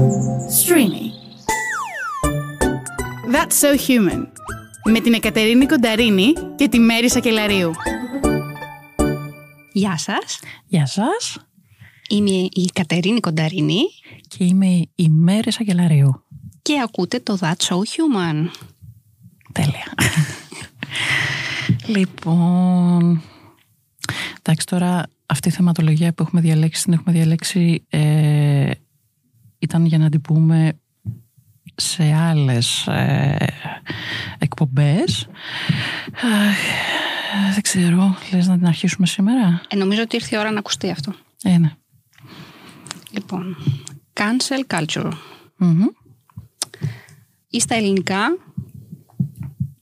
Streamy. That's so human. Με την Εκατερίνη Κονταρίνη και τη Μέρη Σακελαρίου. Γεια σας. Γεια σας. Είμαι η Κατερίνη Κονταρίνη Και είμαι η Μέρη Σακελαρίου. και ακούτε το That's So Human. Τέλεια. λοιπόν, εντάξει τώρα αυτή η θεματολογία που έχουμε διαλέξει, την έχουμε διαλέξει ε, ήταν για να την πούμε σε άλλες ε, εκπομπές. Αχ, δεν ξέρω, λες να την αρχίσουμε σήμερα; Ε, νομίζω ότι ήρθε η ώρα να ακουστεί αυτό. Ε, ναι. Λοιπόν, cancel culture. Μμμ. Ή στα ελληνικά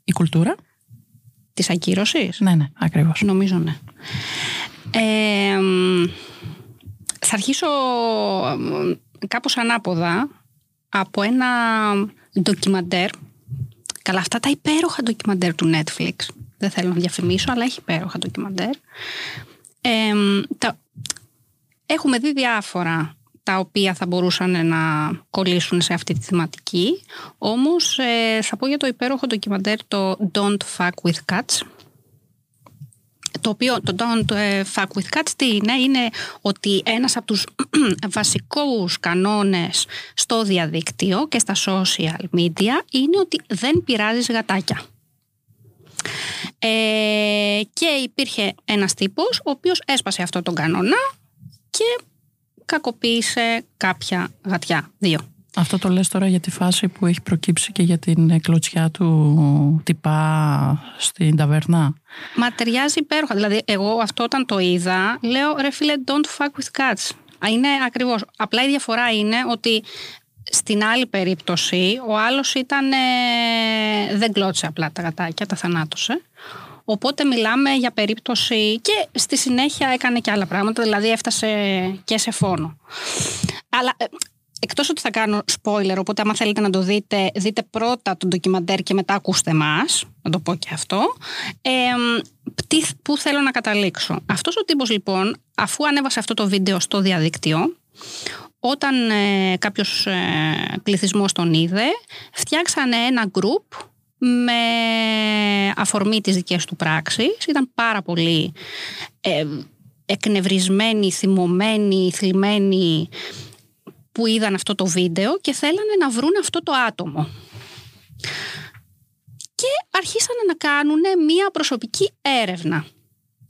Η κουλτούρα. της ακύρωσης. Ναι, ναι, ακριβώς. Νομίζω ναι. Ε, μ, θα αρχίσω μ, κάπως ανάποδα από ένα ντοκιμαντέρ. Καλά, αυτά τα υπέροχα ντοκιμαντέρ του Netflix. Δεν θέλω να διαφημίσω, αλλά έχει υπέροχα ντοκιμαντέρ. Ε, μ, τα, έχουμε δει διάφορα τα οποία θα μπορούσαν να κολλήσουν σε αυτή τη θεματική. Όμως ε, θα πω για το υπέροχο ντοκιμαντέρ το Don't Fuck With Cats το οποίο το Don't ε, Fuck With Cats τι είναι, είναι ότι ένας από τους βασικούς κανόνες στο διαδίκτυο και στα social media είναι ότι δεν πειράζεις γατάκια. Ε, και υπήρχε ένας τύπος ο οποίος έσπασε αυτό τον κανόνα και κακοποίησε κάποια γατιά. Δύο. Αυτό το λες τώρα για τη φάση που έχει προκύψει και για την ε, κλωτσιά του τυπά στην ταβέρνα; Μα ταιριάζει υπέροχα. Δηλαδή, εγώ αυτό όταν το είδα, λέω ρε φίλε, don't fuck with cats. Α, Είναι ακριβώς. Απλά η διαφορά είναι ότι στην άλλη περίπτωση ο άλλος ήταν. ε, δεν κλώτσε απλά τα γατάκια, τα θανάτωσε. Οπότε μιλάμε για περίπτωση και στη συνέχεια έκανε και άλλα πράγματα, δηλαδή έφτασε και σε φόνο. Αλλά ε, εκτός ότι θα κάνω spoiler, οπότε άμα θέλετε να το δείτε, δείτε πρώτα τον ντοκιμαντέρ και μετά ακούστε μας, να το πω και αυτό. Ε, τι, πού θέλω να καταλήξω. Αυτός ο τύπος λοιπόν, αφού ανέβασε αυτό το βίντεο στο διαδίκτυο, όταν ε, κάποιος ε, πληθυσμός τον είδε, φτιάξανε ένα group με αφορμή τις δικές του πράξεις. Ήταν πάρα πολύ ε, εκνευρισμένοι, θυμωμένοι, θλιμμένοι που είδαν αυτό το βίντεο και θέλανε να βρουν αυτό το άτομο. Και αρχίσανε να κάνουν μία προσωπική έρευνα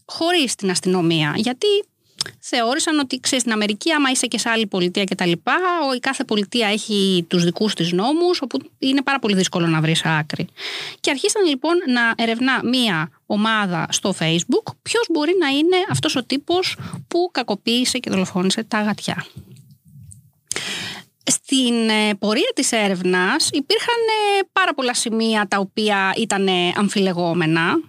χωρίς την αστυνομία. Γιατί θεώρησαν ότι ξέρεις, στην Αμερική άμα είσαι και σε άλλη πολιτεία και τα λοιπά, ο- η κάθε πολιτεία έχει τους δικούς της νόμους, όπου είναι πάρα πολύ δύσκολο να βρεις άκρη. Και αρχίσαν λοιπόν να ερευνά μία ομάδα στο facebook ποιος μπορεί να είναι αυτός ο τύπος που κακοποίησε και δολοφόνησε τα γατιά. Στην ε, πορεία της έρευνας υπήρχαν ε, πάρα πολλά σημεία τα οποία ήταν ε, αμφιλεγόμενα.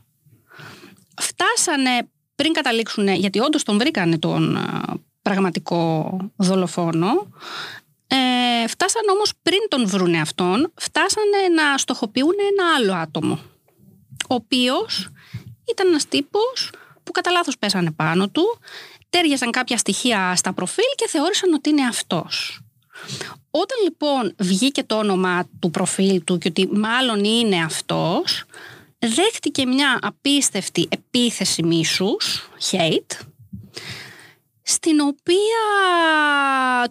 Φτάσανε πριν καταλήξουν, γιατί όντως τον βρήκανε τον ε, πραγματικό δολοφόνο, ε, φτάσανε όμως πριν τον βρούνε αυτόν, φτάσανε να στοχοποιούν ένα άλλο άτομο, ο οποίος ήταν ένας τύπος που κατά λάθος πέσανε πάνω του, τέριαζαν κάποια στοιχεία στα προφίλ και θεώρησαν ότι είναι αυτός. Όταν λοιπόν βγήκε το όνομα του προφίλ του και ότι μάλλον είναι αυτός, δέχτηκε μια απίστευτη επίθεση μίσους, hate, στην οποία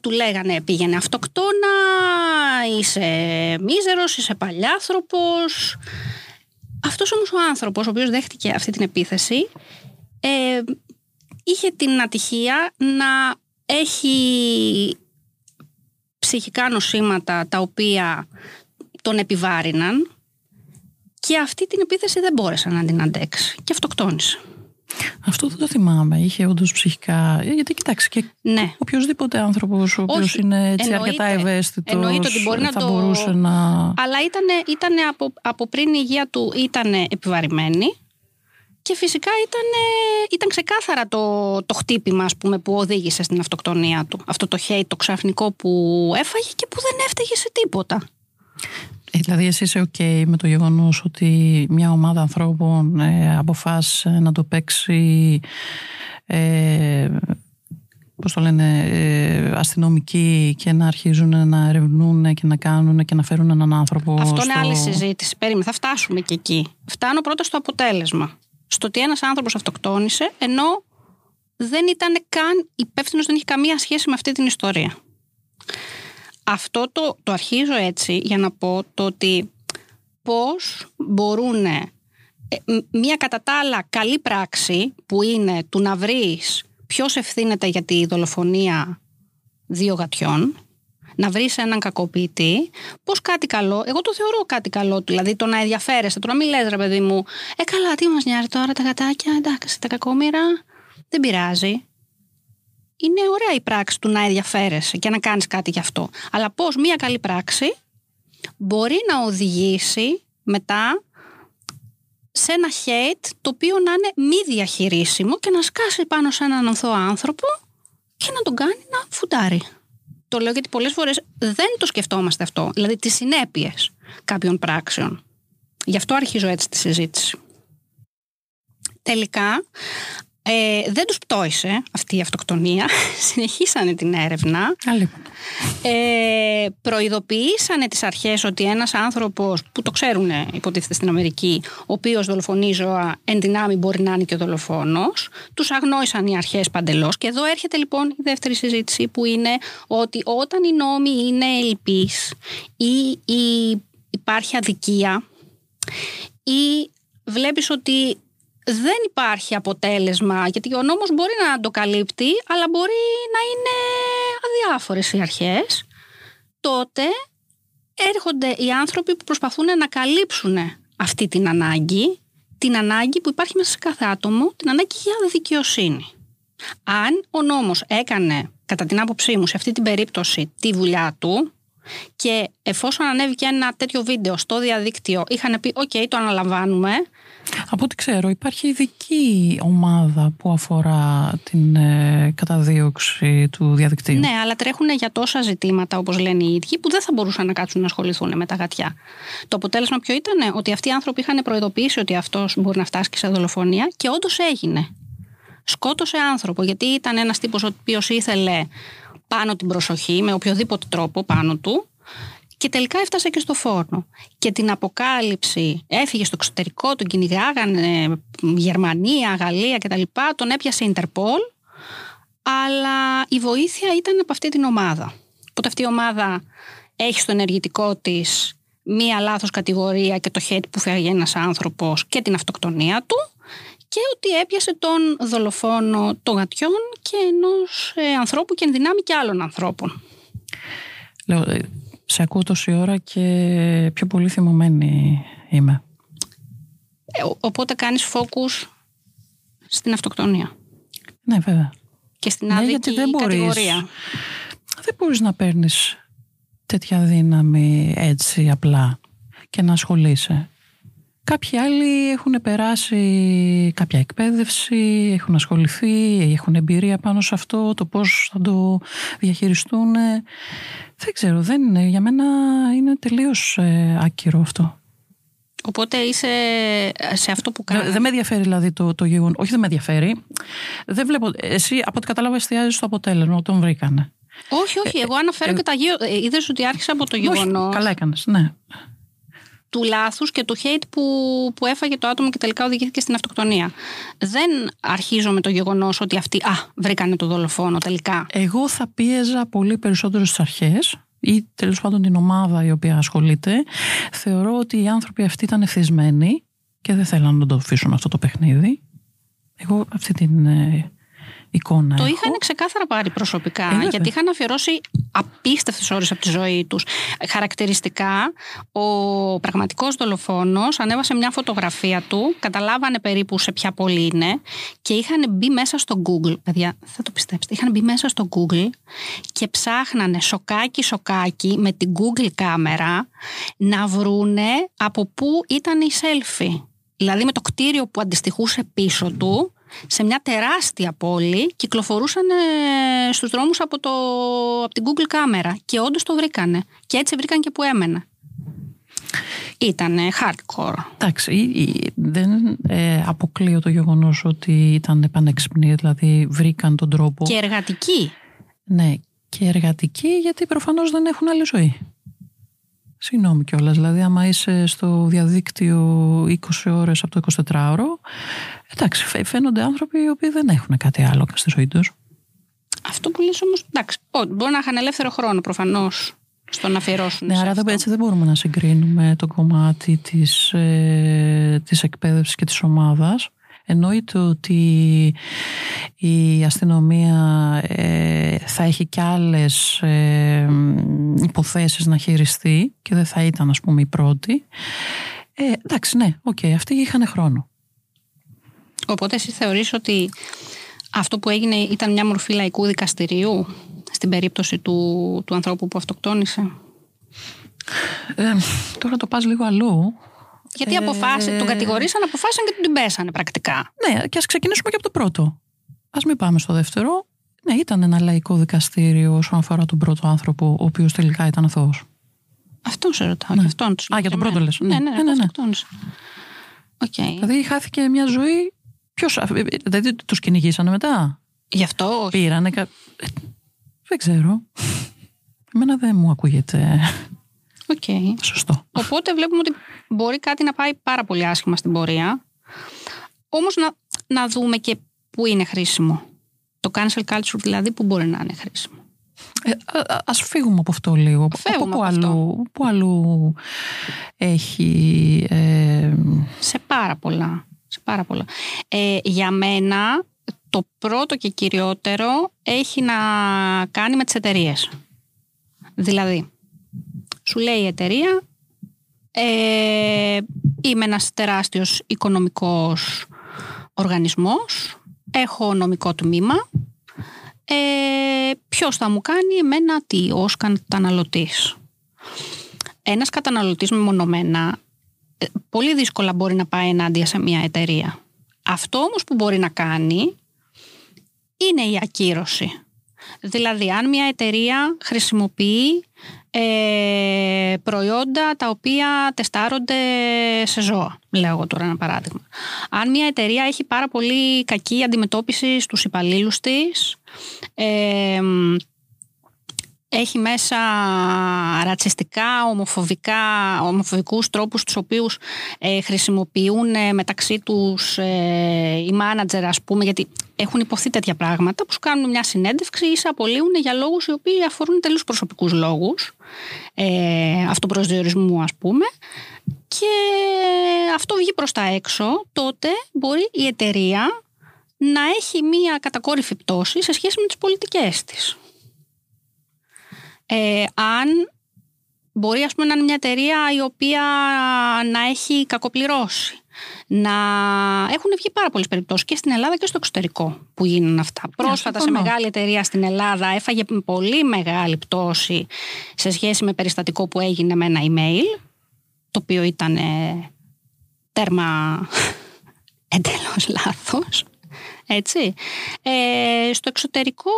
του λέγανε πήγαινε αυτοκτόνα, είσαι μίζερος, είσαι παλιάνθρωπος. Αυτός όμως ο άνθρωπος, ο οποίος δέχτηκε αυτή την επίθεση, ε, είχε την ατυχία να έχει ψυχικά νοσήματα τα οποία τον επιβάρυναν και αυτή την επίθεση δεν μπόρεσε να την αντέξει και αυτοκτόνησε. Αυτό δεν το θυμάμαι. Είχε όντως ψυχικά. ε, Γιατί κοιτάξτε, και Ναι. οποιοδήποτε άνθρωπος ο οποίος Όχι, είναι έτσι εννοείται. αρκετά ευαίσθητος. Εννοείται ότι μπορεί να θα το- μπορούσε να. Αλλά ήτανε, ήτανε από, από πριν η υγεία του ήταν επιβαρημένη και φυσικά ήτανε, ήταν ξεκάθαρα το, το χτύπημα ας πούμε, που οδήγησε στην αυτοκτονία του. Αυτό το hate, το ξαφνικό που έφαγε και που δεν έφταιγε σε τίποτα. Ε, Δηλαδή, εσύ είσαι OK με το γεγονός ότι μια ομάδα ανθρώπων ε, αποφάσισε να το παίξει ε, πώς το λένε, ε, αστυνομικοί και να αρχίζουν να ερευνούν και να κάνουν και να φέρουν έναν άνθρωπο. Αυτό στο... είναι άλλη συζήτηση. Περίμενε, θα φτάσουμε και εκεί. Φτάνω πρώτα στο αποτέλεσμα. Στο ότι ένας άνθρωπος αυτοκτόνησε, ενώ δεν ήταν καν υπεύθυνος, δεν είχε καμία σχέση με αυτή την ιστορία. Αυτό το, το αρχίζω έτσι για να πω το ότι πώς μπορούν ε, μια κατά τα άλλα καλή πράξη που είναι του να βρεις ποιος ευθύνεται για τη δολοφονία δύο γατιών να βρεις έναν κακοποιητή, πώς κάτι καλό, εγώ το θεωρώ κάτι καλό, δηλαδή το να ενδιαφέρεσαι, το να μην λες ρε παιδί μου, Ε, καλά, τι μας νοιάζει τώρα τα γατάκια, εντάξει, τα κακόμοιρα, δεν πειράζει. Είναι ωραία η πράξη του να ενδιαφέρεσαι και να κάνεις κάτι γι' αυτό. Αλλά πώς μία καλή πράξη μπορεί να οδηγήσει μετά σε ένα hate το οποίο να είναι μη διαχειρίσιμο και να σκάσει πάνω σε έναν ανθό άνθρωπο και να τον κάνει να φουντάρει. Το λέω γιατί πολλές φορές δεν το σκεφτόμαστε αυτό, δηλαδή τις συνέπειες κάποιων πράξεων. Γι' αυτό αρχίζω έτσι τη συζήτηση. Τελικά, ε, δεν τους πτώησε αυτή η αυτοκτονία. Συνεχίσανε την έρευνα. Ε, προειδοποιήσανε τις αρχές ότι ένας άνθρωπος που το ξέρουν υποτίθεται στην Αμερική, ο οποίος δολοφονεί ζώα εν δυνάμει μπορεί να είναι και ο δολοφόνος. Τους αγνόησαν οι αρχές παντελώς. Και εδώ έρχεται λοιπόν η δεύτερη συζήτηση που είναι ότι όταν οι νόμοι είναι ελλειπείς ή, ή υπάρχει αδικία ή βλέπεις ότι δεν υπάρχει αποτέλεσμα, γιατί ο νόμος μπορεί να το καλύπτει, αλλά μπορεί να είναι αδιάφορες οι αρχές, τότε έρχονται οι άνθρωποι που προσπαθούν να καλύψουν αυτή την ανάγκη, την ανάγκη που υπάρχει μέσα σε κάθε άτομο, την ανάγκη για δικαιοσύνη. Αν ο νόμος έκανε, κατά την άποψή μου, σε αυτή την περίπτωση τη δουλειά του και εφόσον ανέβηκε ένα τέτοιο βίντεο στο διαδίκτυο, είχαν πει «ΟΚ, το αναλαμβάνουμε», από ό,τι ξέρω υπάρχει ειδική ομάδα που αφορά την ε, καταδίωξη του διαδικτύου. Ναι, αλλά τρέχουν για τόσα ζητήματα όπως λένε οι ίδιοι που δεν θα μπορούσαν να κάτσουν να ασχοληθούν με τα γατιά. Το αποτέλεσμα ποιο ήταν ότι αυτοί οι άνθρωποι είχαν προειδοποιήσει ότι αυτός μπορεί να φτάσει και σε δολοφονία και όντως έγινε. Σκότωσε άνθρωπο γιατί ήταν ένας τύπος ο οποίος ήθελε πάνω την προσοχή με οποιοδήποτε τρόπο πάνω του και τελικά έφτασε και στο φόρνο. Και την αποκάλυψη έφυγε στο εξωτερικό, τον κυνηγάγανε Γερμανία, Γαλλία κτλ. Τον έπιασε η Ιντερπολ. Αλλά η βοήθεια ήταν από αυτή την ομάδα. Οπότε αυτή η ομάδα έχει στο ενεργητικό της μία λάθος κατηγορία και το hate που φέρει ένας άνθρωπος και την αυτοκτονία του και ότι έπιασε τον δολοφόνο των γατιών και ενός ε, ανθρώπου και ενδυνάμει και άλλων ανθρώπων. Λέω, ε, σε ακούω τόση ώρα και πιο πολύ θυμωμένη είμαι. Ε, οπότε κάνεις φόκους στην αυτοκτονία. Ναι, βέβαια. Και στην άδικη ναι, γιατί δεν κατηγορία. δεν μπορείς να παίρνεις τέτοια δύναμη έτσι απλά και να ασχολείσαι. Κάποιοι άλλοι έχουν περάσει κάποια εκπαίδευση, έχουν ασχοληθεί, έχουν εμπειρία πάνω σε αυτό, το πώς θα το διαχειριστούν. Δεν ξέρω, δεν είναι. Για μένα είναι τελείως ε, άκυρο αυτό. Οπότε είσαι σε αυτό που κάνεις. Δεν με ενδιαφέρει δηλαδή το, το γεγονός. Όχι, δεν με ενδιαφέρει. Δεν βλέπω. Εσύ, από ό,τι κατάλαβα, εστιάζεις στο αποτέλεσμα. Τον βρήκανε. Όχι, όχι. Εγώ αναφέρω ε, και τα γύρω. Ε, Είδες ότι άρχισα από το γεγονός. Καλά έκανες, ναι του λάθους και του hate που, που έφαγε το άτομο και τελικά οδηγήθηκε στην αυτοκτονία. Δεν αρχίζω με το γεγονός ότι αυτοί α, βρήκανε το δολοφόνο τελικά. Εγώ θα πίεζα πολύ περισσότερο στις αρχές ή τέλος πάντων την ομάδα η οποία ασχολείται. Θεωρώ ότι οι άνθρωποι αυτοί ήταν ευθυσμένοι και δεν θέλαν να το αφήσουν αυτό το παιχνίδι. Εγώ αυτή την ε, εικόνα. Το είχαν ξεκάθαρα πάρει προσωπικά, ε, γιατί είχαν αφιερώσει απίστευτες ώρες από τη ζωή τους. Χαρακτηριστικά, ο πραγματικός δολοφόνος ανέβασε μια φωτογραφία του, καταλάβανε περίπου σε ποια πόλη είναι και είχαν μπει μέσα στο Google. Παιδιά, θα το πιστέψετε. Είχαν μπει μέσα στο Google και ψάχνανε σοκάκι-σοκάκι με την Google κάμερα να βρούνε από πού ήταν η selfie. Δηλαδή με το κτίριο που αντιστοιχούσε πίσω του σε μια τεράστια πόλη κυκλοφορούσαν ε, στους δρόμους από, το, από την Google κάμερα και όντως το βρήκανε και έτσι βρήκαν και που έμενα. Ήταν hardcore. Εντάξει, ή- ή- δεν ε, αποκλείω το γεγονός ότι ήταν επανεξυπνοί, δηλαδή βρήκαν τον τρόπο. Και εργατική. Ναι, και εργατικοί γιατί προφανώς δεν έχουν άλλη ζωή. Συγγνώμη κιόλας. Δηλαδή, άμα είσαι στο διαδίκτυο 20 ώρες από το 24ωρο, εντάξει, φαι- φαίνονται άνθρωποι οι οποίοι δεν έχουν κάτι άλλο στη ζωή τους. Αυτό που λες όμως, εντάξει, ό, μπορεί να είχαν ελεύθερο χρόνο προφανώς στο να αφιερώσουν Ναι, σε άρα αυτό. δεν, έτσι δεν μπορούμε να συγκρίνουμε το κομμάτι της, ε, της εκπαίδευσης και της ομάδας. Εννοείται ότι η αστυνομία ε, θα έχει και άλλες ε, υποθέσεις να χειριστεί και δεν θα ήταν ας πούμε η πρώτη. Ε, εντάξει, ναι, οκ, αυτοί είχαν χρόνο. Οπότε εσύ θεωρείς ότι αυτό που έγινε ήταν μια μορφή λαϊκού δικαστηρίου στην περίπτωση του, του ανθρώπου που αυτοκτόνησε; Ε, τώρα το πας λίγο αλλού. Γιατί Ε, αποφάσι, τον κατηγορήσαν, αποφάσισαν και τον την πέσανε πρακτικά. Ναι, και ας ξεκινήσουμε και από το πρώτο. Ας μην πάμε στο δεύτερο. Ναι, ήταν ένα λαϊκό δικαστήριο όσον αφορά τον πρώτο άνθρωπο, ο οποίος τελικά ήταν αθώος. Αυτό σε ρωτάω. Ναι. και αυτόν το Α, για τον πρώτο λες. Ναι, ναι, Ναι, ναι. ναι, ναι. αυτοκτόνησε. Οκ. Δηλαδή χάθηκε μια ζωή. Ποιος, δηλαδή τους κυνηγήσανε μετά; Γι' αυτό όχι. Πήρανε. κα- ε, Δεν ξέρω. Εμένα δεν μου ακούγεται Οκ. σωστό. Οπότε βλέπουμε ότι μπορεί κάτι να πάει πάρα πολύ άσχημα στην πορεία. Όμως να, να δούμε και πού είναι χρήσιμο. Το cancel culture δηλαδή που μπορεί να είναι χρήσιμο. Ε, α- α- ας φύγουμε από αυτό λίγο. Φεύγουμε πού, από αυτό. αλλού, πού αλλού έχει... ε, Σε πάρα πολλά. Σε πάρα πολλά. Ε, για μένα το πρώτο και κυριότερο έχει να κάνει με τις εταιρείες. Δηλαδή, σου λέει η εταιρεία ε, είμαι ένας τεράστιος οικονομικός οργανισμός, έχω νομικό τμήμα, ε, ποιος θα μου κάνει εμένα τι, ως καταναλωτής. Ένας καταναλωτής μεμονωμένα ε, πολύ δύσκολα μπορεί να πάει ενάντια σε μια εταιρεία. Αυτό όμως που μπορεί να κάνει είναι η ακύρωση. Δηλαδή, αν μια εταιρεία χρησιμοποιεί ε, προϊόντα τα οποία τεστάρονται σε ζώα, λέω εγώ τώρα ένα παράδειγμα. Αν μια εταιρεία έχει πάρα πολύ κακή αντιμετώπιση στους υπαλλήλους της, ε, έχει μέσα ρατσιστικά, ομοφοβικά, ομοφοβικούς τρόπους τους οποίους ε, χρησιμοποιούν ε, μεταξύ τους ε, οι μάνατζερ ας πούμε γιατί έχουν υποθεί τέτοια πράγματα που σου κάνουν μια συνέντευξη ή σε απολύουν για λόγους οι οποίοι αφορούν τελείως προσωπικούς λόγους ε, αυτοπροσδιορισμού ας πούμε. Και αυτό βγει προς τα έξω. Τότε μπορεί η εταιρεία να έχει μια κατακόρυφη πτώση σε σχέση με τις πολιτικές της ε, αν μπορεί ας πούμε να είναι μια εταιρεία η οποία να έχει κακοπληρώσει. Να έχουν βγει πάρα πολλές περιπτώσεις και στην Ελλάδα και στο εξωτερικό που γίνουν αυτά. Πρόσφατα σε συμφωνώ. μεγάλη εταιρεία στην Ελλάδα έφαγε πολύ μεγάλη πτώση σε σχέση με περιστατικό που έγινε με ένα email, το οποίο ήταν ε, τέρμα εντελώς λάθος. Έτσι. Ε, στο εξωτερικό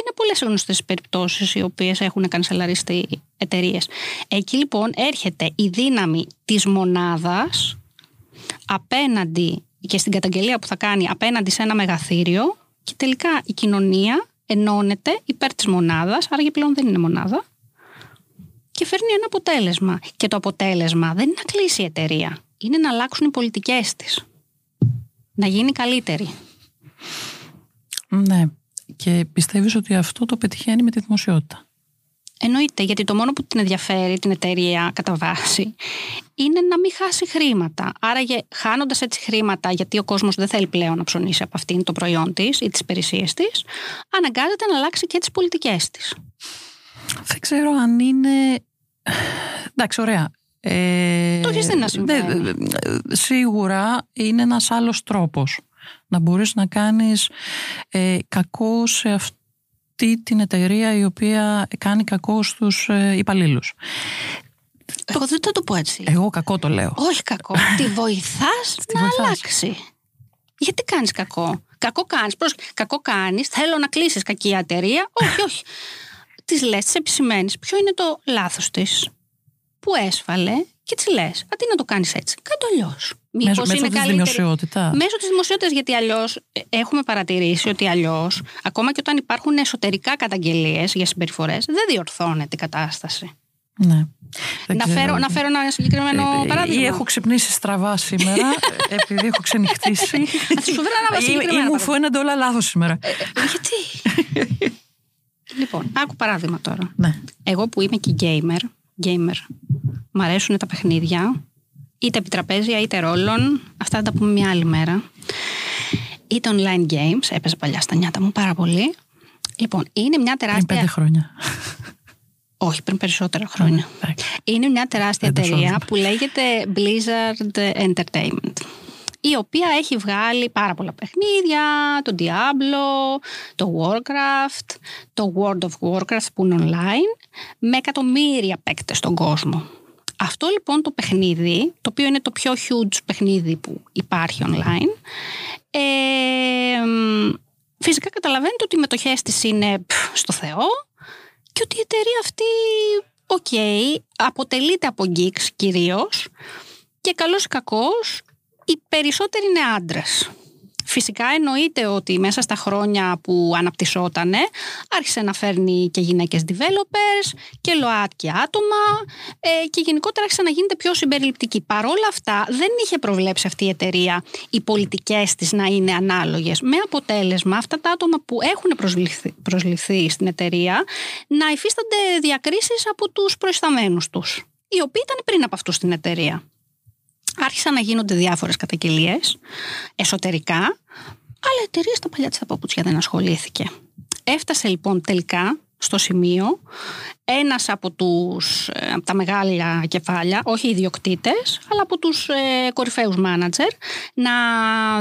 είναι πολλές γνωστές περιπτώσεις οι οποίες έχουν κανσελαριστεί εταιρείες. Εκεί λοιπόν έρχεται η δύναμη της μονάδας απέναντι και στην καταγγελία που θα κάνει απέναντι σε ένα μεγαθύριο και τελικά η κοινωνία ενώνεται υπέρ της μονάδας, άρα και πλέον δεν είναι μονάδα και φέρνει ένα αποτέλεσμα. Και το αποτέλεσμα δεν είναι να κλείσει η εταιρεία, είναι να αλλάξουν οι πολιτικές της. Να γίνει καλύτερη. Ναι. Και πιστεύεις ότι αυτό το πετυχαίνει με τη δημοσιότητα; Εννοείται, γιατί το μόνο που την ενδιαφέρει την εταιρεία κατά βάση είναι να μην χάσει χρήματα. Άρα, χάνοντας έτσι χρήματα, γιατί ο κόσμος δεν θέλει πλέον να ψωνίσει από αυτήν το προϊόν της ή τις υπηρεσίες της, αναγκάζεται να αλλάξει και τις πολιτικές της. Δεν ξέρω αν είναι... Εντάξει, ωραία. Ε, Το έχεις δει να συμβαίνει. ναι, ε, σίγουρα είναι ένας άλλος τρόπος να μπορείς να κάνεις ε, κακό σε αυτή την εταιρεία η οποία κάνει κακό στους ε, υπαλλήλους. Εγώ δεν θα το πω έτσι. Εγώ κακό το λέω. Όχι κακό. Τη βοηθάς να βοηθάς. αλλάξει. Γιατί κάνεις κακό; Κακό κάνεις. Κακό κάνεις. Θέλω να κλείσεις κακή εταιρεία. όχι, όχι. Τη λες, τη επισημαίνεις ποιο είναι το λάθος της; Που έσφαλε και τη λες: Αντί να το κάνεις έτσι, κάτω αλλιώ. Μέσω, μέσω της δημοσιότητας. Μέσω της δημοσιότητας, γιατί αλλιώς έχουμε παρατηρήσει ότι αλλιώς, ακόμα και όταν υπάρχουν εσωτερικά καταγγελίες για συμπεριφορές, δεν διορθώνεται η κατάσταση. Ναι. Να φέρω, να φέρω ένα συγκεκριμένο Ε, παράδειγμα. Ή έχω ξυπνήσει στραβά σήμερα, επειδή έχω ξενυχτήσει. Θα σου φέρω ένα Ή- συγκεκριμένο Ή μου παράδειγμα. φαίνονται όλα λάθος σήμερα. Ε, Γιατί; λοιπόν, άκου παράδειγμα τώρα. Ναι. Εγώ που είμαι και gamer, gamer, μ' αρέσουν τα παιχνίδια, είτε επιτραπέζια είτε ρόλων, αυτά θα τα πούμε μια άλλη μέρα. Είτε online games, έπαιζα παλιά στα νιάτα μου πάρα πολύ. Λοιπόν, είναι μια Πριν τεράστια. πέντε χρόνια. Όχι, πριν περισσότερα χρόνια. Εντάξει. Είναι μια τεράστια Δεν το εταιρεία σώζουμε. που λέγεται Blizzard Entertainment η οποία έχει βγάλει πάρα πολλά παιχνίδια, το Diablo, το Warcraft, το World of Warcraft που είναι online, με εκατομμύρια παίκτες στον κόσμο. Αυτό λοιπόν το παιχνίδι, το οποίο είναι το πιο huge παιχνίδι που υπάρχει online, ε, μ, φυσικά καταλαβαίνετε ότι οι μετοχές της είναι πφ, στο Θεό και ότι η εταιρεία αυτή, οκ, αποτελείται από geeks κυρίως και καλός ή κακός οι περισσότεροι είναι άντρες. Φυσικά εννοείται ότι μέσα στα χρόνια που αναπτυσσότανε άρχισε να φέρνει και γυναίκες developers και ΛΟΑΤΚΙ άτομα ε, και γενικότερα άρχισε να γίνεται πιο συμπεριληπτική. Παρόλα αυτά δεν είχε προβλέψει αυτή η εταιρεία οι πολιτικές της να είναι ανάλογες με αποτέλεσμα αυτά τα άτομα που έχουν προσληφθεί, προσληφθεί στην εταιρεία να υφίστανται διακρίσεις από τους προϊσταμένους τους οι οποίοι ήταν πριν από αυτούς στην εταιρεία άρχισαν να γίνονται διάφορες καταγγελίες εσωτερικά, αλλά η εταιρεία στα παλιά της τα παπούτσια δεν ασχολήθηκε. Έφτασε λοιπόν τελικά στο σημείο ένας από, τους, ε, από τα μεγάλα κεφάλια, όχι ιδιοκτήτες, αλλά από τους ε, κορυφαίους μάνατζερ, να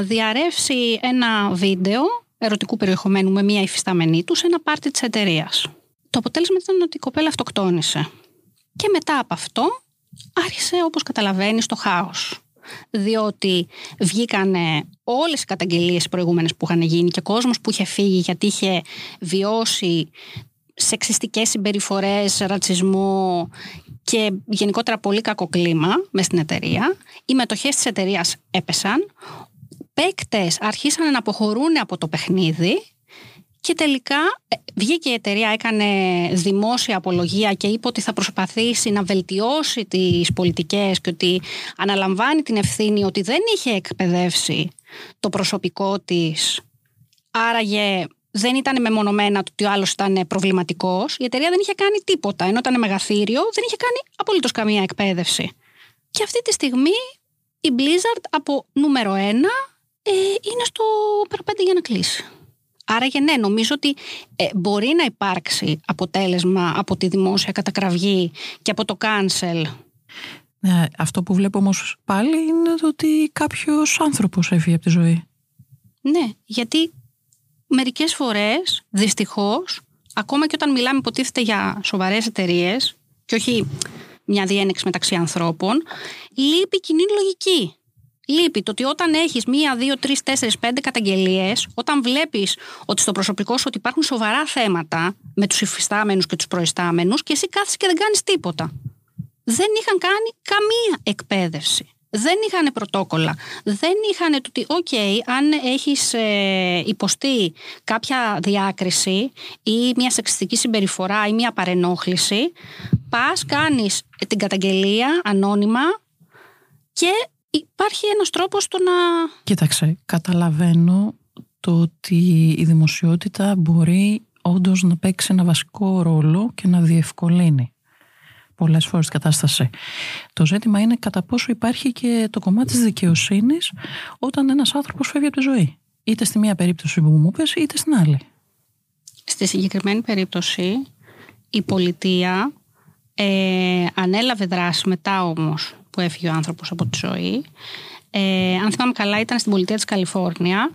διαρρεύσει ένα βίντεο ερωτικού περιεχομένου με μία υφιστάμενή τους σε ένα πάρτι της εταιρείας. Το αποτέλεσμα ήταν ότι η κοπέλα αυτοκτόνησε. Και μετά από αυτό άρχισε όπως καταλαβαίνεις το χάος. Διότι βγήκανε όλες οι καταγγελίες προηγούμενες που είχαν γίνει και κόσμος που είχε φύγει γιατί είχε βιώσει σεξιστικές συμπεριφορές, ρατσισμό και γενικότερα πολύ κακό κλίμα μες στην εταιρεία. Οι μετοχές της εταιρείας έπεσαν. Παίκτες άρχισαν να αποχωρούν από το παιχνίδι και τελικά ε, βγήκε η εταιρεία, έκανε δημόσια απολογία και είπε ότι θα προσπαθήσει να βελτιώσει τις πολιτικές και ότι αναλαμβάνει την ευθύνη ότι δεν είχε εκπαιδεύσει το προσωπικό της. Άραγε δεν ήταν μεμονωμένα το ότι ο άλλος ήταν προβληματικός. Η εταιρεία δεν είχε κάνει τίποτα. Ενώ ήταν μεγαθύριο, δεν είχε κάνει απολύτως καμία εκπαίδευση. Και αυτή τη στιγμή η Blizzard από νούμερο ένα ε, είναι στο περπέντε για να κλείσει. Άρα και ναι, νομίζω ότι ε, μπορεί να υπάρξει αποτέλεσμα από τη δημόσια κατακραυγή και από το cancel. Ναι, αυτό που βλέπω όμως πάλι είναι το ότι κάποιος άνθρωπος έφυγε από τη ζωή. Ναι, γιατί μερικές φορές, δυστυχώς, ακόμα και όταν μιλάμε υποτίθεται για σοβαρές εταιρείες και όχι μια διένεξη μεταξύ ανθρώπων, λείπει κοινή λογική. Λείπει το ότι όταν έχεις μία, δύο, τρεις, τέσσερις, πέντε καταγγελίες, όταν βλέπεις ότι στο προσωπικό σου ότι υπάρχουν σοβαρά θέματα με τους υφιστάμενους και τους προϊστάμενους και εσύ κάθεσαι και δεν κάνεις τίποτα. Δεν είχαν κάνει καμία εκπαίδευση. Δεν είχαν πρωτόκολλα. Δεν είχαν το ότι, οκ, αν έχεις ε, υποστεί κάποια διάκριση ή μια σεξιστική συμπεριφορά ή μια παρενόχληση, πας, κάνεις την καταγγελία ανώνυμα και υπάρχει ένας τρόπος το να... Κοίταξε, καταλαβαίνω το ότι η δημοσιότητα μπορεί όντως να παίξει ένα βασικό ρόλο και να διευκολύνει πολλές φορές την κατάσταση. Το ζήτημα είναι κατά πόσο υπάρχει και το κομμάτι της δικαιοσύνης όταν ένας άνθρωπος φεύγει από τη ζωή. Είτε στη μία περίπτωση που μου πες, είτε στην άλλη. Στη συγκεκριμένη περίπτωση η πολιτεία ε, ανέλαβε δράση μετά όμως που έφυγε ο άνθρωπος από τη ζωή. Ε, αν θυμάμαι καλά ήταν στην πολιτεία της Καλιφόρνια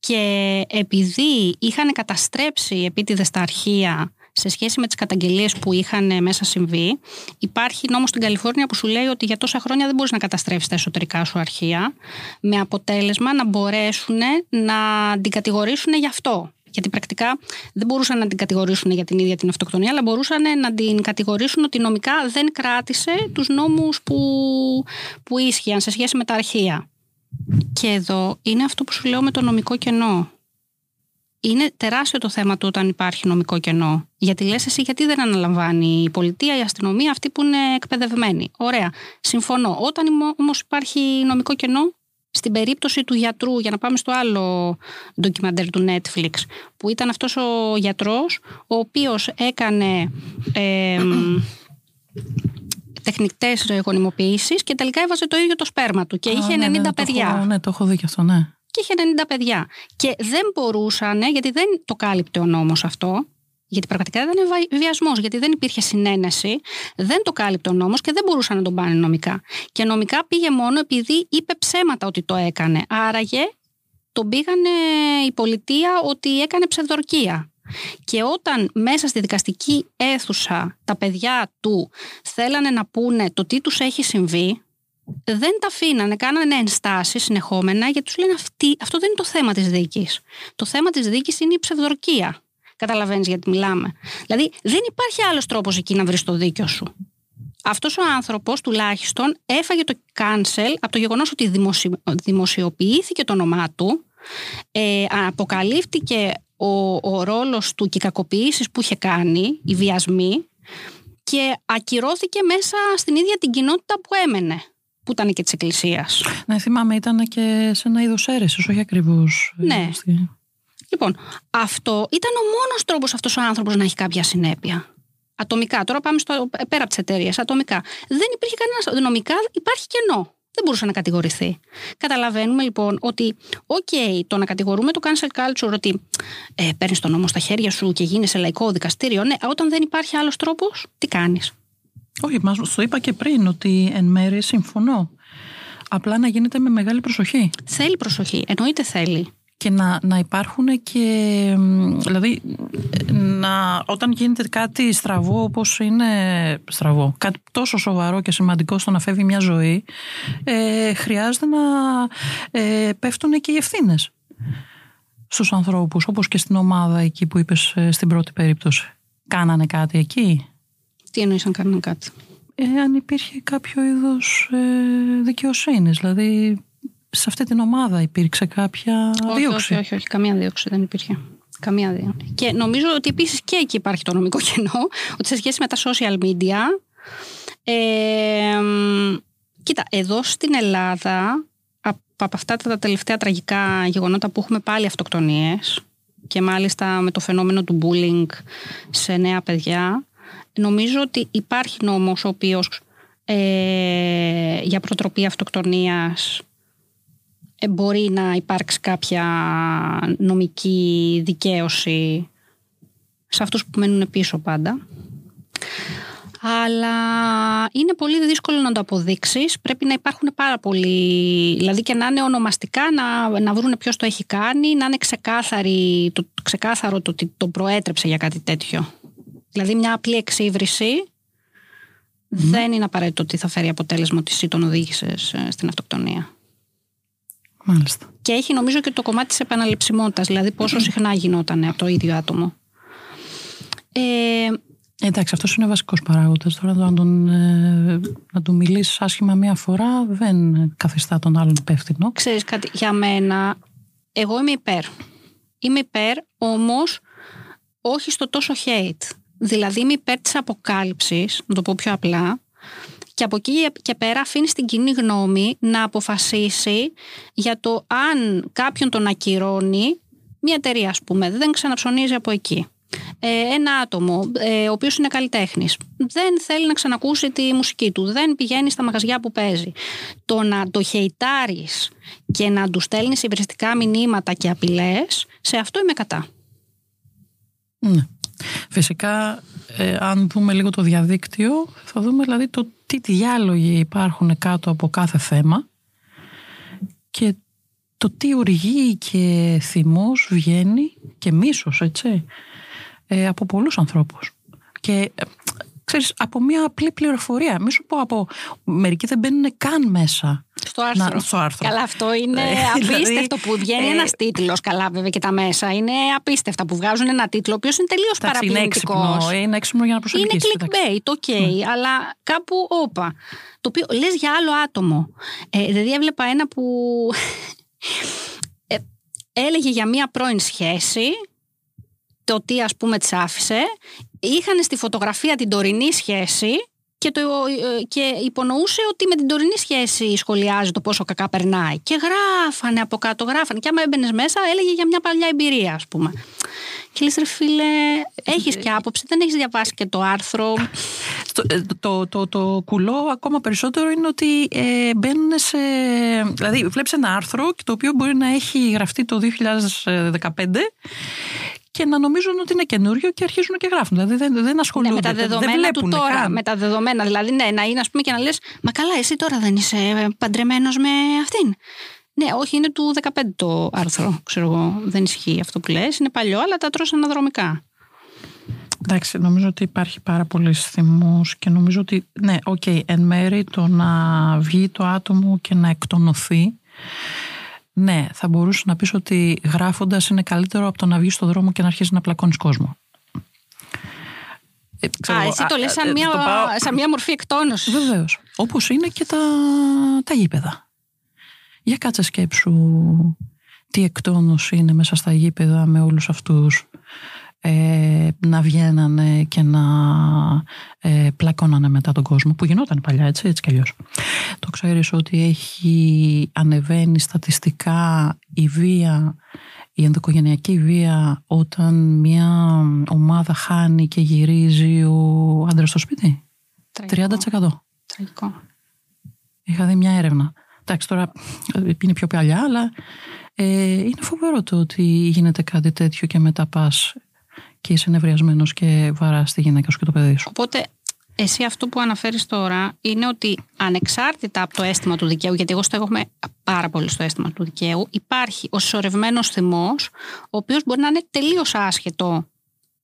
και επειδή είχαν καταστρέψει επίτηδες τα αρχεία σε σχέση με τις καταγγελίες που είχαν μέσα συμβεί, υπάρχει νόμος στην Καλιφόρνια που σου λέει ότι για τόσα χρόνια δεν μπορείς να καταστρέψεις τα εσωτερικά σου αρχεία, με αποτέλεσμα να μπορέσουν να την κατηγορήσουν γι' αυτό. Γιατί πρακτικά δεν μπορούσαν να την κατηγορήσουν για την ίδια την αυτοκτονία, αλλά μπορούσαν να την κατηγορήσουν ότι νομικά δεν κράτησε τους νόμους που, που ίσχυαν σε σχέση με τα αρχεία. Και εδώ είναι αυτό που σου λέω με το νομικό κενό. Είναι τεράστιο το θέμα του όταν υπάρχει νομικό κενό. Γιατί λες εσύ γιατί δεν αναλαμβάνει η πολιτεία, η αστυνομία, αυτοί που είναι εκπαιδευμένοι. Ωραία, συμφωνώ. Όταν όμως υπάρχει νομικό κενό, στην περίπτωση του γιατρού, για να πάμε στο άλλο ντοκιμαντέρ του Netflix, που ήταν αυτός ο γιατρός, ο οποίος έκανε ε, τεχνητές γονιμοποιήσεις και τελικά έβαζε το ίδιο το σπέρμα του και είχε 90 ναι, ναι, παιδιά. Το έχω, ναι, το έχω δει και αυτό, ναι. Και είχε 90 παιδιά. Και δεν μπορούσαν, γιατί δεν το κάλυπτε ο νόμος αυτό, γιατί πραγματικά ήταν βιασμός, γιατί δεν υπήρχε συνένεση, δεν το κάλυπτε ο νόμος και δεν μπορούσαν να τον πάνε νομικά. Και νομικά πήγε μόνο επειδή είπε ψέματα ότι το έκανε. Άραγε τον πήγανε η πολιτεία ότι έκανε ψευδορκία. Και όταν μέσα στη δικαστική αίθουσα τα παιδιά του θέλανε να πούνε το τι τους έχει συμβεί, δεν τα αφήνανε, κάνανε ενστάσεις συνεχόμενα γιατί τους λένε αυτή, αυτό δεν είναι το θέμα της δίκης. Το θέμα της δίκης είναι η ψευδορκία. Καταλαβαίνεις γιατί μιλάμε. Δηλαδή, δεν υπάρχει άλλος τρόπος εκεί να βρεις το δίκιο σου. Αυτός ο άνθρωπος τουλάχιστον έφαγε το cancel από το γεγονός ότι δημοσι... δημοσιοποιήθηκε το όνομά του, ε, αποκαλύφθηκε ο, ο ρόλος του και οι κακοποιήσεις που είχε κάνει, οι βιασμοί και ακυρώθηκε μέσα στην ίδια την κοινότητα που έμενε που ήταν και της Εκκλησίας. Ναι, θυμάμαι, ήταν και σε ένα είδος αίρεσης, όχι ακριβώς. Ε, ναι. Λοιπόν, αυτό ήταν ο μόνος τρόπος αυτός ο άνθρωπος να έχει κάποια συνέπεια. Ατομικά. Τώρα πάμε στο, πέρα από τις εταιρείες. Ατομικά. Δεν υπήρχε κανένας. Νομικά υπάρχει κενό. Δεν μπορούσε να κατηγορηθεί. Καταλαβαίνουμε λοιπόν ότι, OK, το να κατηγορούμε το cancel culture ότι ε, παίρνεις τον νόμο στα χέρια σου και γίνεσαι λαϊκό δικαστήριο. Ναι, όταν δεν υπάρχει άλλος τρόπος, τι κάνεις; Όχι, μα το είπα και πριν ότι εν μέρει συμφωνώ. Απλά να γίνεται με μεγάλη προσοχή. Θέλει προσοχή. Εννοείται θέλει και να, να υπάρχουν και δηλαδή να, όταν γίνεται κάτι στραβό όπως είναι στραβό κάτι τόσο σοβαρό και σημαντικό στο να φεύγει μια ζωή ε, χρειάζεται να ε, πέφτουν και οι ευθύνες στους ανθρώπους όπως και στην ομάδα εκεί που είπες ε, στην πρώτη περίπτωση. Κάνανε κάτι εκεί; Τι εννοείς αν κάνανε κάτι; Ε, αν υπήρχε κάποιο είδος ε, δικαιοσύνης δηλαδή σε αυτή την ομάδα υπήρξε κάποια όχι, δίωξη; Όχι, όχι, όχι, καμία δίωξη δεν υπήρχε. Καμία δίωξη. Και νομίζω ότι επίσης και εκεί υπάρχει το νομικό κενό, ότι σε σχέση με τα social media. Ε, κοίτα, εδώ στην Ελλάδα, από αυτά τα τελευταία τραγικά γεγονότα που έχουμε πάλι αυτοκτονίες και μάλιστα με το φαινόμενο του bullying σε νέα παιδιά, νομίζω ότι υπάρχει νόμος ο οποίος ε, για προτροπή αυτοκτονίας ε, μπορεί να υπάρξει κάποια νομική δικαίωση σε αυτούς που μένουν πίσω πάντα. Αλλά είναι πολύ δύσκολο να το αποδείξεις. Πρέπει να υπάρχουν πάρα πολλοί, δηλαδή και να είναι ονομαστικά, να, να βρουν ποιος το έχει κάνει, να είναι ξεκάθαρη, το, ξεκάθαρο το ότι το προέτρεψε για κάτι τέτοιο. Δηλαδή μια απλή εξύβριση δεν είναι απαραίτητο ότι θα φέρει αποτέλεσμα ότι εσύ τον οδήγησες ε, στην αυτοκτονία. Μάλιστα. Και έχει νομίζω και το κομμάτι της επαναληψιμότητας, δηλαδή πόσο συχνά γινόταν από το ίδιο άτομο. Ε, Εντάξει, αυτός είναι βασικός παράγοντας. Τώρα να τον, ε, να του μιλήσεις άσχημα μία φορά δεν καθιστά τον άλλον υπεύθυνο. Ξέρεις κάτι, για μένα, εγώ είμαι υπέρ. Είμαι υπέρ, όμως όχι στο τόσο hate. Δηλαδή είμαι υπέρ της αποκάλυψης, να το πω πιο απλά, και από εκεί και πέρα αφήνει την κοινή γνώμη να αποφασίσει για το αν κάποιον τον ακυρώνει μια εταιρεία, ας πούμε, δεν ξαναψωνίζει από εκεί. Ε, ένα άτομο, ε, ο οποίος είναι καλλιτέχνης, δεν θέλει να ξανακούσει τη μουσική του, δεν πηγαίνει στα μαγαζιά που παίζει. Το να το χεϊτάρεις και να του στέλνεις υβριστικά μηνύματα και απειλές, σε αυτό είμαι κατά. Ναι. Φυσικά, ε, αν δούμε λίγο το διαδίκτυο, θα δούμε δηλαδή το τι διάλογοι υπάρχουν κάτω από κάθε θέμα και το τι οργή και θυμός βγαίνει και μίσος, έτσι, ε, από πολλούς ανθρώπους. Και ε, ξέρεις, από μια απλή πληροφορία. Μη σου πω από. Μερικοί δεν μπαίνουν καν μέσα. Στο άρθρο. Να, στο άρθρο. Καλά, αυτό είναι Ε, απίστευτο δηλαδή, που βγαίνει ε, ένας τίτλος. Καλά, βέβαια και τα μέσα. Είναι απίστευτα που βγάζουν ένα τίτλο, ο οποίος είναι τελείως Εντάξει, είναι παραπλανητικό. έξυπνο, είναι έξυπνο για να Είναι προσελκύσει. clickbait, OK, αλλά κάπου όπα. Το οποίο λες για άλλο άτομο. Ε, δηλαδή έβλεπα ένα που ε, έλεγε για μία πρώην σχέση το τι ας πούμε της άφησε. Είχαν στη φωτογραφία την τωρινή σχέση και, το, ε, και υπονοούσε ότι με την τωρινή σχέση σχολιάζει το πόσο κακά περνάει. Και γράφανε από κάτω, γράφανε. Και άμα έμπαινες μέσα, έλεγε για μια παλιά εμπειρία, ας πούμε. Και λες ρε φίλε, έχεις και άποψη, δεν έχεις διαβάσει και το άρθρο. Το, ε, το, το, το κουλό ακόμα περισσότερο είναι ότι ε, μπαίνουν σε. Δηλαδή, βλέπεις ένα άρθρο και το οποίο μπορεί να έχει γραφτεί το 2015 και να νομίζουν ότι είναι καινούριο και αρχίζουν και γράφουν. Δηλαδή δεν, δεν Ναι, ασχολούνται. με τα δεν δεδομένα του βλέπουν τώρα. καν. Με τα δεδομένα. Δηλαδή, ναι, να είναι, ας πούμε, και να λες, Μα καλά, εσύ τώρα δεν είσαι παντρεμένος με αυτήν. Ναι, όχι, είναι του 15 το άρθρο. Ξέρω εγώ. Δεν ισχύει αυτό που λες. Είναι παλιό, αλλά τα τρως αναδρομικά. Εντάξει, νομίζω ότι υπάρχει πάρα πολύ θυμός και νομίζω ότι, ναι, οκ, εν μέρει το να βγει το άτομο και να εκτονωθεί, ναι, θα μπορούσε να πεις ότι γράφοντας είναι καλύτερο από το να βγεις στον δρόμο και να αρχίσεις να πλακώνεις κόσμο. Ε, ξέρω Α, εγώ, εσύ το λες σαν, ε, μια, το πάω- σαν μια μορφή εκτόνωσης. Βεβαίως. Όπως είναι και τα, τα γήπεδα. Για κάτσε σκέψου τι εκτόνωση είναι μέσα στα γήπεδα με όλους αυτούς ε, να βγαίνανε και να ε, πλακώνανε μετά τον κόσμο που γινόταν παλιά έτσι, έτσι κι αλλιώς. Το ξέρεις ότι έχει ανεβαίνει στατιστικά η βία η ενδοικογενειακή βία όταν μια ομάδα χάνει και γυρίζει ο άντρας στο σπίτι; 30%. Τραγικό. Είχα δει μια έρευνα. Εντάξει, τώρα ε, είναι πιο παλιά, αλλά ε, είναι φοβερό το ότι γίνεται κάτι τέτοιο και μετά πας και είσαι νευριασμένος και βαράς τη γυναίκα σου και το παιδί σου. Οπότε, εσύ αυτό που αναφέρεις τώρα είναι ότι ανεξάρτητα από το αίσθημα του δικαίου, γιατί εγώ στέκομαι πάρα πολύ στο αίσθημα του δικαίου, υπάρχει ο συσσωρευμένος θυμός, ο οποίος μπορεί να είναι τελείως άσχετο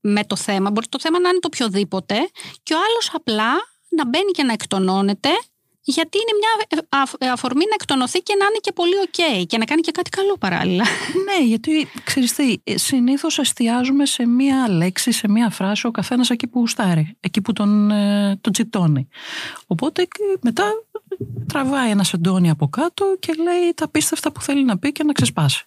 με το θέμα, μπορεί το θέμα να είναι το οποιοδήποτε και ο άλλος απλά να μπαίνει και να εκτονώνεται γιατί είναι μια ε, αφ- ε, αφορμή να εκτονωθεί και να είναι και πολύ οκ και να κάνει και κάτι καλό παράλληλα. Ναι, γιατί ξέρεις τι, ε, συνήθως εστιάζουμε σε μία λέξη, σε μία φράση, ο καθένας εκεί που γουστάρει, εκεί που τον, ε, τον τσιτώνει. Οπότε και μετά τραβάει ένα σεντόνι από κάτω και λέει τα πίστευτα που θέλει να πει και να ξεσπάσει.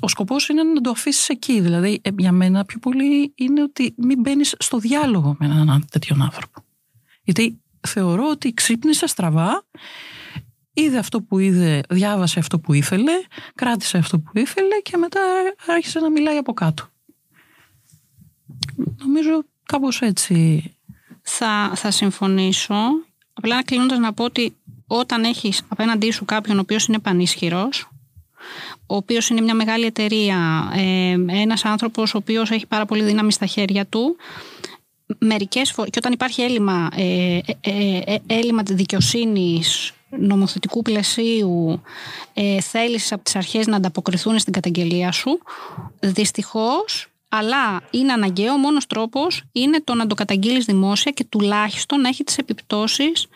Ο σκοπός είναι να το αφήσεις εκεί. Δηλαδή, ε, για μένα πιο πολύ είναι ότι μην μπαίνεις στο διάλογο με έναν τέτοιον άνθρωπο. Γιατί θεωρώ ότι ξύπνησε στραβά, είδε αυτό που είδε, διάβασε αυτό που ήθελε, κράτησε αυτό που ήθελε και μετά άρχισε να μιλάει από κάτω. Νομίζω κάπως έτσι. Θα, θα συμφωνήσω. Απλά κλείνοντας να πω ότι όταν έχεις απέναντί σου κάποιον ο οποίος είναι πανίσχυρος, ο οποίος είναι μια μεγάλη εταιρεία, ε, ένας άνθρωπος ο οποίος έχει πάρα πολύ δύναμη στα χέρια του, μερικές φορές, και όταν υπάρχει έλλειμμα, ε, ε, ε, έλλειμμα δικαιοσύνης, νομοθετικού πλαισίου, ε, θέλησης από τις αρχές να ανταποκριθούν στην καταγγελία σου, δυστυχώς, αλλά είναι αναγκαίο, ο μόνος τρόπος είναι το να το καταγγείλεις δημόσια και τουλάχιστον να έχει τις επιπτώσεις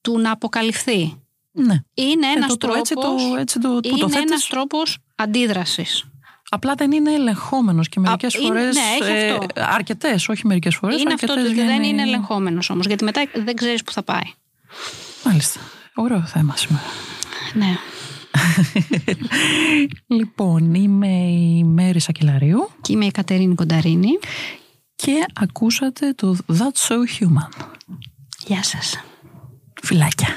του να αποκαλυφθεί. Ναι. Είναι Ε, ένας το- το τρόπος, έτσι το- έτσι το- που το είναι θέτεις. ένας τρόπος αντίδρασης. Απλά δεν είναι ελεγχόμενος και μερικές είναι- φορές, ναι, έχει αυτό. αρκετές, όχι μερικές φορές, είναι αυτό αρκετές ότι δεν βγαίνει- είναι ελεγχόμενος όμως, γιατί μετά δεν ξέρεις που θα πάει. Μάλιστα. Ωραίο θέμα σήμερα. Ναι. λοιπόν, είμαι η Μέρη Σακελαρίου Και είμαι η Κατερίνη Κονταρίνη. και ακούσατε το That's So Human. Γεια σας. Φιλάκια.